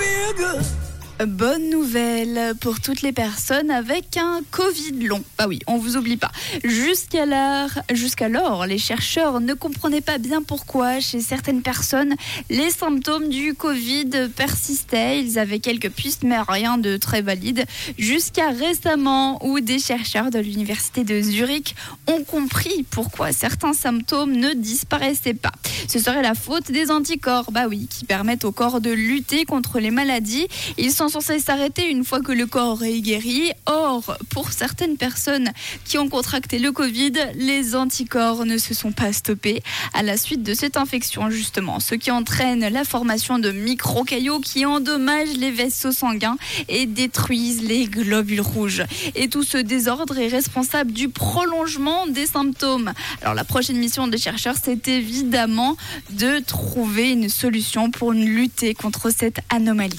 feel good. Bonne nouvelle pour toutes les personnes avec un Covid long. Bah oui, on vous oublie pas. Jusqu'alors, jusqu'alors, les chercheurs ne comprenaient pas bien pourquoi chez certaines personnes les symptômes du Covid persistaient. Ils avaient quelques pistes, mais rien de très valide. Jusqu'à récemment, où des chercheurs de l'université de Zurich ont compris pourquoi certains symptômes ne disparaissaient pas. Ce serait la faute des anticorps, bah oui, qui permettent au corps de lutter contre les maladies. Ils sont censés s'arrêter une fois que le corps est guéri. Or, pour certaines personnes qui ont contracté le Covid, les anticorps ne se sont pas stoppés à la suite de cette infection, justement. Ce qui entraîne la formation de micro-caillots qui endommagent les vaisseaux sanguins et détruisent les globules rouges. Et tout ce désordre est responsable du prolongement des symptômes. Alors, la prochaine mission des chercheurs, c'est évidemment de trouver une solution pour lutter contre cette anomalie.